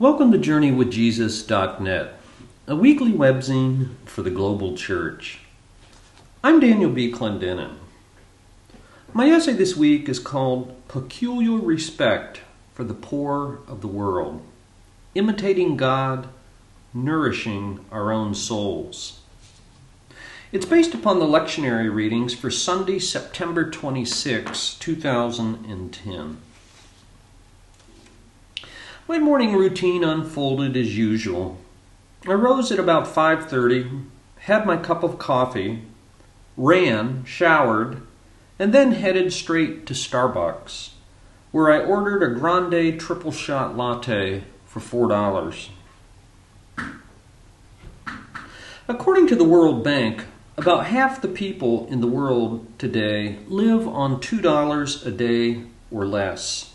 Welcome to JourneyWithJesus.net, a weekly webzine for the global church. I'm Daniel B. Clendenin. My essay this week is called Peculiar Respect for the Poor of the World Imitating God, Nourishing Our Own Souls. It's based upon the lectionary readings for Sunday, September 26, 2010. My morning routine unfolded as usual. I rose at about 5:30, had my cup of coffee, ran, showered, and then headed straight to Starbucks, where I ordered a grande triple shot latte for $4. According to the World Bank, about half the people in the world today live on $2 a day or less.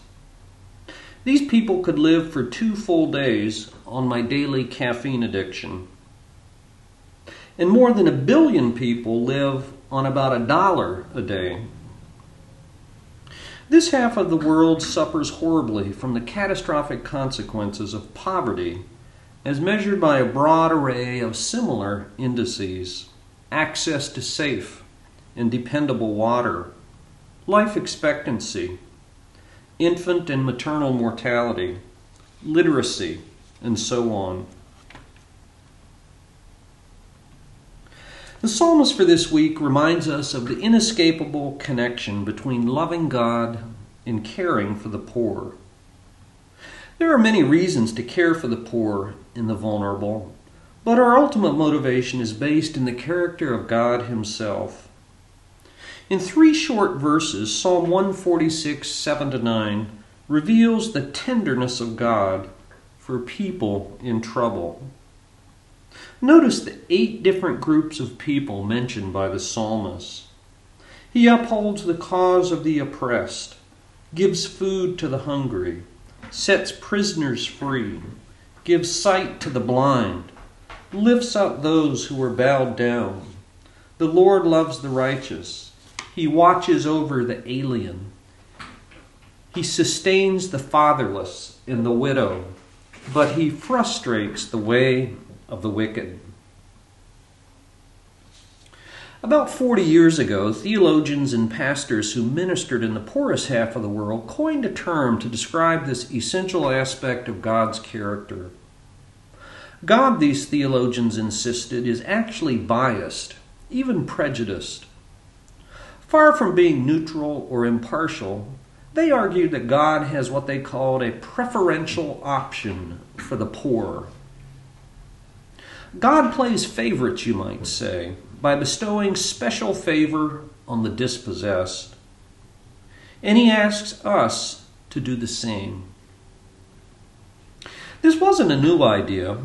These people could live for two full days on my daily caffeine addiction. And more than a billion people live on about a dollar a day. This half of the world suffers horribly from the catastrophic consequences of poverty as measured by a broad array of similar indices access to safe and dependable water, life expectancy, infant and maternal mortality, literacy, and so on. The psalmist for this week reminds us of the inescapable connection between loving God and caring for the poor. There are many reasons to care for the poor and the vulnerable, but our ultimate motivation is based in the character of God Himself. In three short verses, Psalm 146, 7 to 9, reveals the tenderness of God for people in trouble. Notice the eight different groups of people mentioned by the psalmist. He upholds the cause of the oppressed, gives food to the hungry, sets prisoners free, gives sight to the blind, lifts up those who are bowed down. The Lord loves the righteous he watches over the alien. He sustains the fatherless and the widow, but he frustrates the way of the wicked. About 40 years ago, theologians and pastors who ministered in the poorest half of the world coined a term to describe this essential aspect of God's character. God, these theologians insisted, is actually biased, even prejudiced. Far from being neutral or impartial, they argued that God has what they called a preferential option for the poor. God plays favorites, you might say, by bestowing special favor on the dispossessed. And he asks us to do the same. This wasn't a new idea.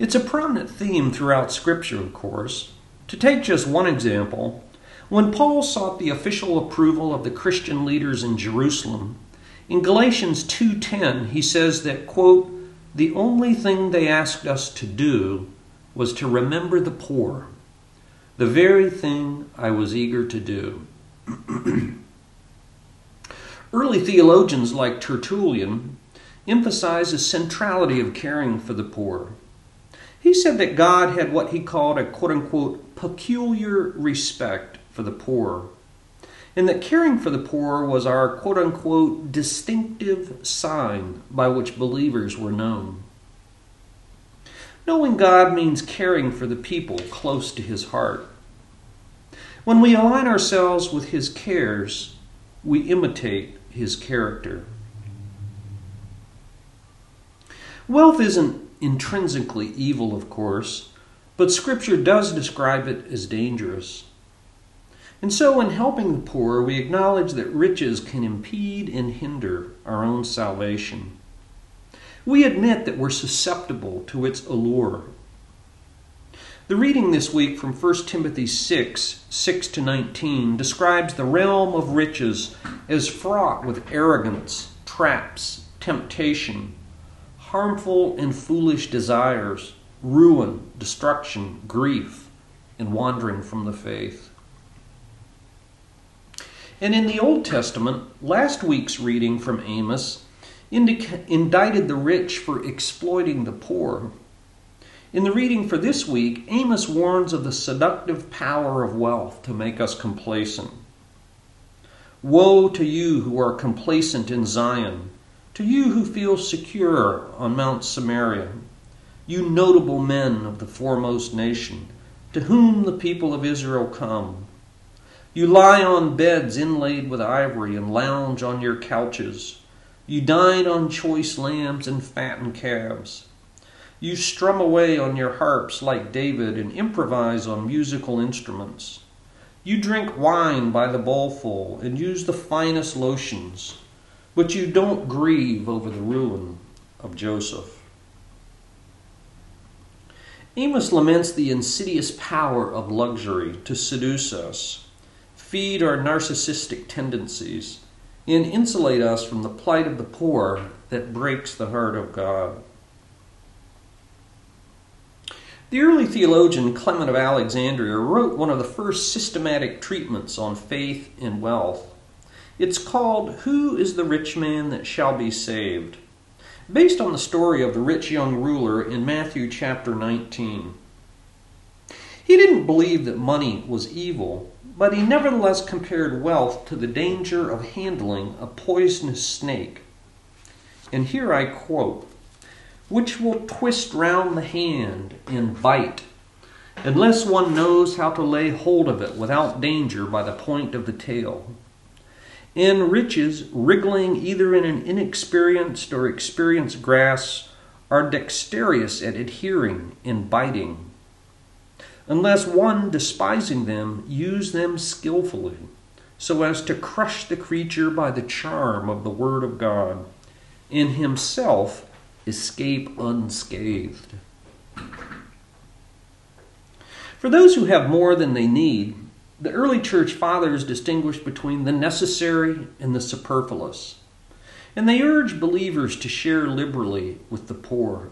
It's a prominent theme throughout Scripture, of course. To take just one example, when Paul sought the official approval of the Christian leaders in Jerusalem, in Galatians 2:10 he says that quote, "The only thing they asked us to do was to remember the poor, the very thing I was eager to do." Early theologians like Tertullian emphasize the centrality of caring for the poor. He said that God had what he called a quote unquote peculiar respect for the poor, and that caring for the poor was our quote unquote distinctive sign by which believers were known. Knowing God means caring for the people close to his heart. When we align ourselves with his cares, we imitate his character. Wealth isn't intrinsically evil, of course, but Scripture does describe it as dangerous. And so, in helping the poor, we acknowledge that riches can impede and hinder our own salvation. We admit that we're susceptible to its allure. The reading this week from 1 Timothy 6 6 to 19 describes the realm of riches as fraught with arrogance, traps, temptation, harmful and foolish desires, ruin, destruction, grief, and wandering from the faith. And in the Old Testament, last week's reading from Amos indicted the rich for exploiting the poor. In the reading for this week, Amos warns of the seductive power of wealth to make us complacent. Woe to you who are complacent in Zion, to you who feel secure on Mount Samaria, you notable men of the foremost nation, to whom the people of Israel come. You lie on beds inlaid with ivory and lounge on your couches. You dine on choice lambs and fattened calves. You strum away on your harps like David and improvise on musical instruments. You drink wine by the bowlful and use the finest lotions, but you don't grieve over the ruin of Joseph. Amos laments the insidious power of luxury to seduce us, feed our narcissistic tendencies, and insulate us from the plight of the poor that breaks the heart of God. The early theologian Clement of Alexandria wrote one of the first systematic treatments on faith and wealth. It's called Who is the Rich Man That Shall Be Saved? based on the story of the rich young ruler in Matthew chapter 19. Didn't believe that money was evil, but he nevertheless compared wealth to the danger of handling a poisonous snake. And here I quote which will twist round the hand and bite, unless one knows how to lay hold of it without danger by the point of the tail in riches, wriggling either in an inexperienced or experienced grasp, are dexterous at adhering and biting. Unless one, despising them, use them skilfully, so as to crush the creature by the charm of the Word of God, in himself escape unscathed. For those who have more than they need, the early church fathers distinguished between the necessary and the superfluous, and they urged believers to share liberally with the poor.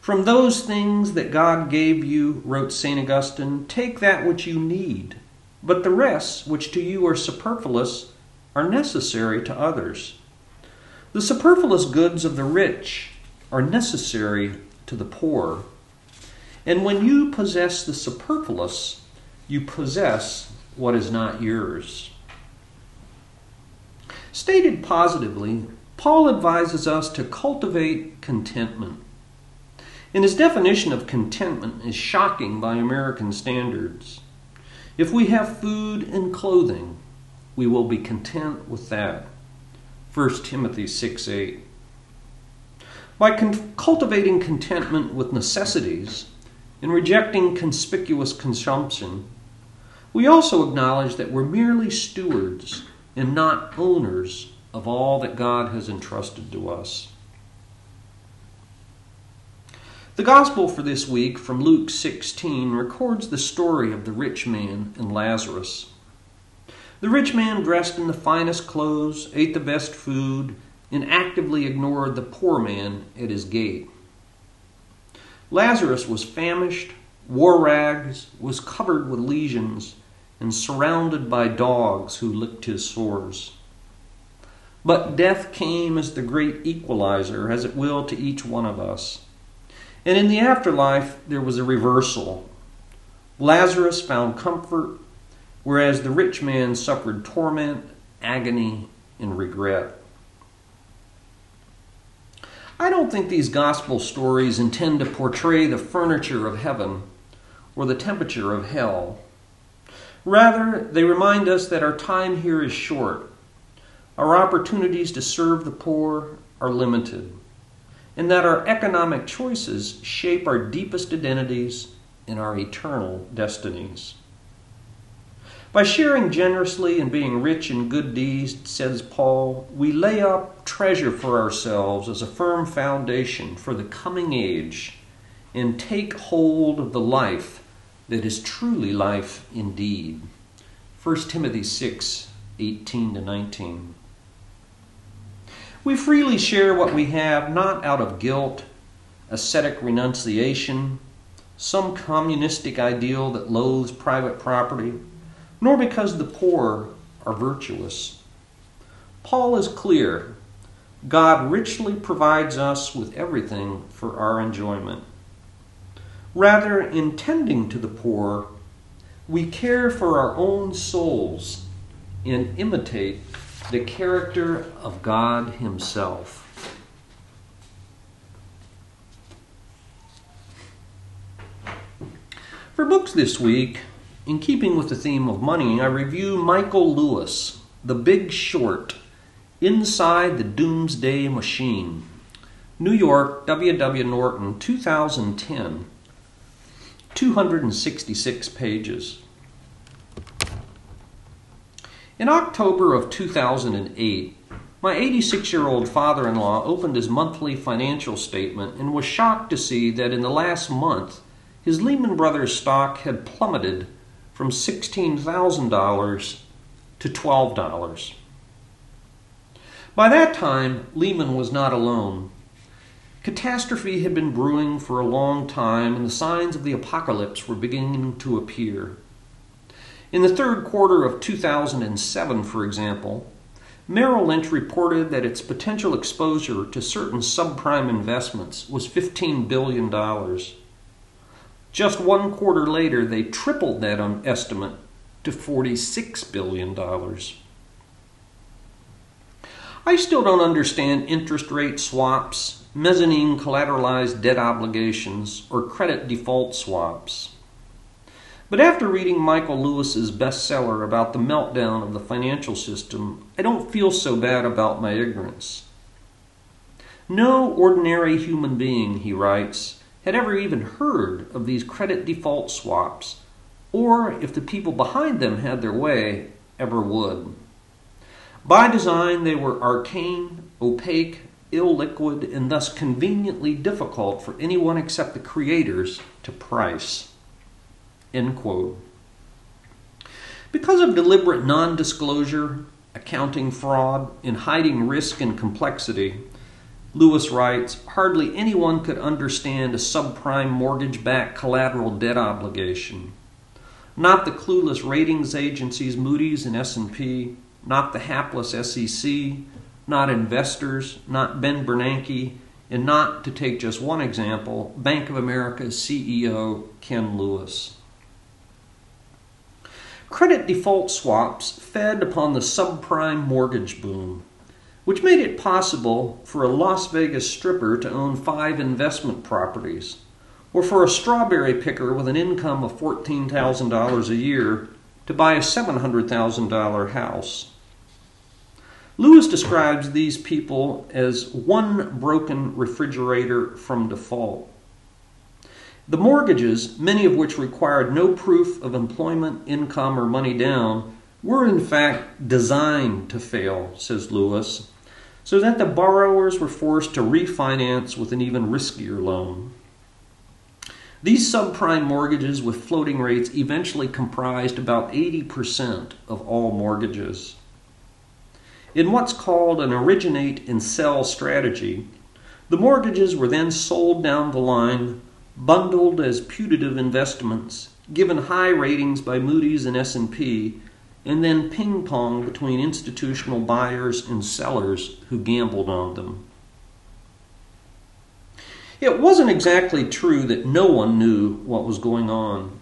From those things that God gave you, wrote St. Augustine, take that which you need, but the rest, which to you are superfluous, are necessary to others. The superfluous goods of the rich are necessary to the poor. And when you possess the superfluous, you possess what is not yours. Stated positively, Paul advises us to cultivate contentment. And his definition of contentment is shocking by American standards. If we have food and clothing, we will be content with that. 1 Timothy 6 8. By con- cultivating contentment with necessities and rejecting conspicuous consumption, we also acknowledge that we're merely stewards and not owners of all that God has entrusted to us. The gospel for this week from Luke 16 records the story of the rich man and Lazarus. The rich man dressed in the finest clothes, ate the best food, and actively ignored the poor man at his gate. Lazarus was famished, wore rags, was covered with lesions, and surrounded by dogs who licked his sores. But death came as the great equalizer, as it will to each one of us. And in the afterlife, there was a reversal. Lazarus found comfort, whereas the rich man suffered torment, agony, and regret. I don't think these gospel stories intend to portray the furniture of heaven or the temperature of hell. Rather, they remind us that our time here is short. Our opportunities to serve the poor are limited, and that our economic choices shape our deepest identities and our eternal destinies. By sharing generously and being rich in good deeds, says Paul, we lay up treasure for ourselves as a firm foundation for the coming age and take hold of the life that is truly life indeed. 1 Timothy 6 18 to 19. We freely share what we have not out of guilt, ascetic renunciation, some communistic ideal that loathes private property, nor because the poor are virtuous. Paul is clear God richly provides us with everything for our enjoyment. Rather, in tending to the poor, we care for our own souls and imitate the character of God Himself. For books this week, in keeping with the theme of money, I review Michael Lewis, The Big Short, Inside the Doomsday Machine. New York, W. W. Norton, 2010. 266 pages. In October of 2008, my 86 year old father in law opened his monthly financial statement and was shocked to see that in the last month his Lehman Brothers stock had plummeted from $16,000 to $12. By that time, Lehman was not alone. Catastrophe had been brewing for a long time, and the signs of the apocalypse were beginning to appear. In the third quarter of 2007, for example, Merrill Lynch reported that its potential exposure to certain subprime investments was $15 billion. Just one quarter later, they tripled that estimate to $46 billion. I still don't understand interest rate swaps, mezzanine collateralized debt obligations, or credit default swaps. But after reading Michael Lewis's bestseller about the meltdown of the financial system, I don't feel so bad about my ignorance. No ordinary human being, he writes, had ever even heard of these credit default swaps, or if the people behind them had their way, ever would. By design, they were arcane, opaque, illiquid, and thus conveniently difficult for anyone except the creators to price. End quote. Because of deliberate non disclosure, accounting fraud, and hiding risk and complexity, Lewis writes Hardly anyone could understand a subprime mortgage backed collateral debt obligation. Not the clueless ratings agencies Moody's and S&P, not the hapless SEC, not investors, not Ben Bernanke, and not, to take just one example, Bank of America's CEO Ken Lewis. Credit default swaps fed upon the subprime mortgage boom which made it possible for a Las Vegas stripper to own five investment properties, or for a strawberry picker with an income of $14,000 a year to buy a $700,000 house. Lewis describes these people as one broken refrigerator from default. The mortgages, many of which required no proof of employment, income, or money down, were in fact designed to fail, says Lewis, so that the borrowers were forced to refinance with an even riskier loan. These subprime mortgages with floating rates eventually comprised about 80% of all mortgages. In what's called an originate and sell strategy, the mortgages were then sold down the line, bundled as putative investments, given high ratings by Moody's and S&P, and then ping pong between institutional buyers and sellers who gambled on them. It wasn't exactly true that no one knew what was going on.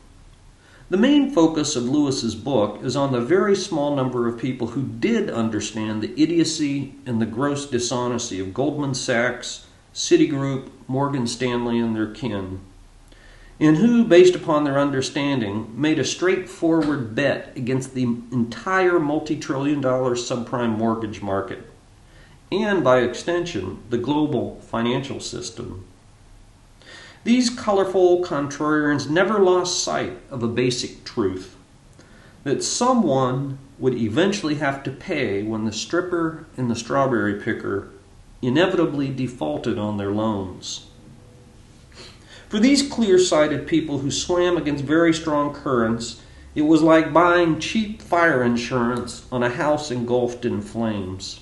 The main focus of Lewis's book is on the very small number of people who did understand the idiocy and the gross dishonesty of Goldman Sachs, Citigroup, Morgan Stanley, and their kin and who, based upon their understanding, made a straightforward bet against the entire multi trillion dollar subprime mortgage market, and by extension, the global financial system. These colorful contrarians never lost sight of a basic truth that someone would eventually have to pay when the stripper and the strawberry picker inevitably defaulted on their loans. For these clear sighted people who swam against very strong currents, it was like buying cheap fire insurance on a house engulfed in flames.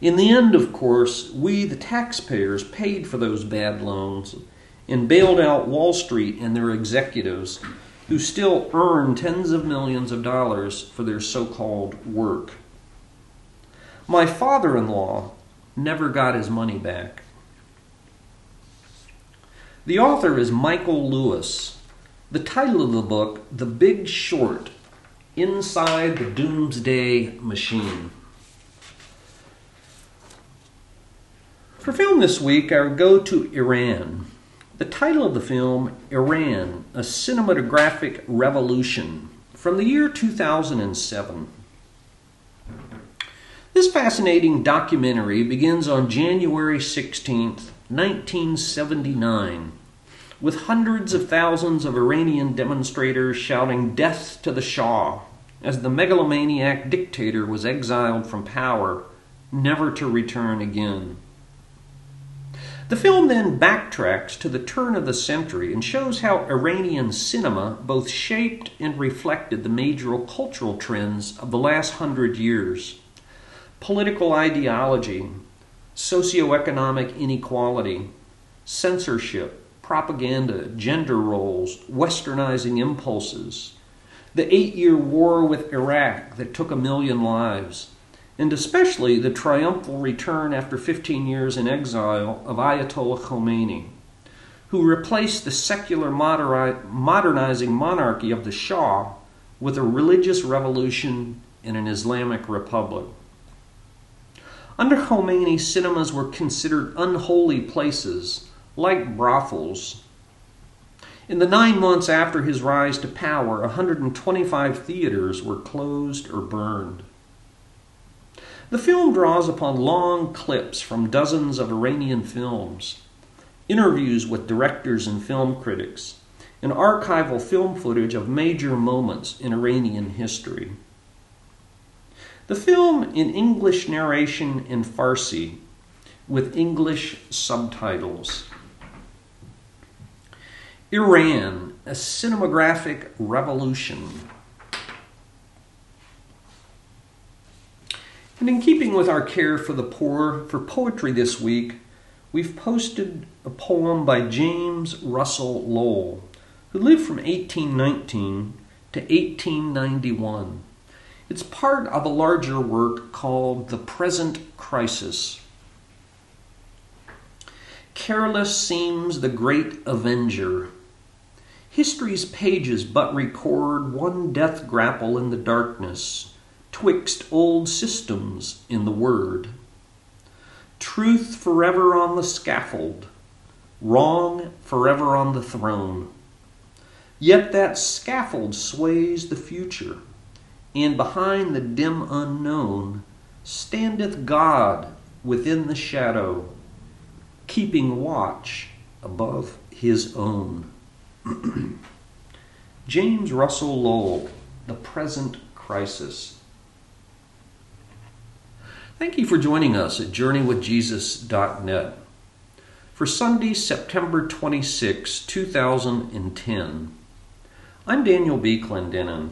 In the end, of course, we, the taxpayers, paid for those bad loans and bailed out Wall Street and their executives, who still earn tens of millions of dollars for their so called work. My father in law never got his money back. The author is Michael Lewis. The title of the book, The Big Short Inside the Doomsday Machine. For film this week, I go to Iran. The title of the film, Iran, A Cinematographic Revolution, from the year 2007. This fascinating documentary begins on January 16, 1979, with hundreds of thousands of Iranian demonstrators shouting death to the Shah as the megalomaniac dictator was exiled from power, never to return again. The film then backtracks to the turn of the century and shows how Iranian cinema both shaped and reflected the major cultural trends of the last hundred years political ideology, socioeconomic inequality, censorship, propaganda, gender roles, westernizing impulses, the eight year war with Iraq that took a million lives, and especially the triumphal return after 15 years in exile of Ayatollah Khomeini, who replaced the secular modernizing monarchy of the Shah with a religious revolution in an Islamic republic. Under Khomeini, cinemas were considered unholy places, like brothels. In the nine months after his rise to power, 125 theaters were closed or burned. The film draws upon long clips from dozens of Iranian films, interviews with directors and film critics, and archival film footage of major moments in Iranian history. The film in English narration in Farsi with English subtitles. Iran, a cinematographic revolution. And in keeping with our care for the poor, for poetry this week, we've posted a poem by James Russell Lowell, who lived from 1819 to 1891. It's part of a larger work called The Present Crisis. Careless seems the great avenger. History's pages but record one death grapple in the darkness, twixt old systems in the word. Truth forever on the scaffold, wrong forever on the throne. Yet that scaffold sways the future and behind the dim unknown standeth God within the shadow, keeping watch above his own. James Russell Lowell, The Present Crisis. Thank you for joining us at JourneyWithJesus.net for Sunday, September 26, 2010. I'm Daniel B. Clendenin.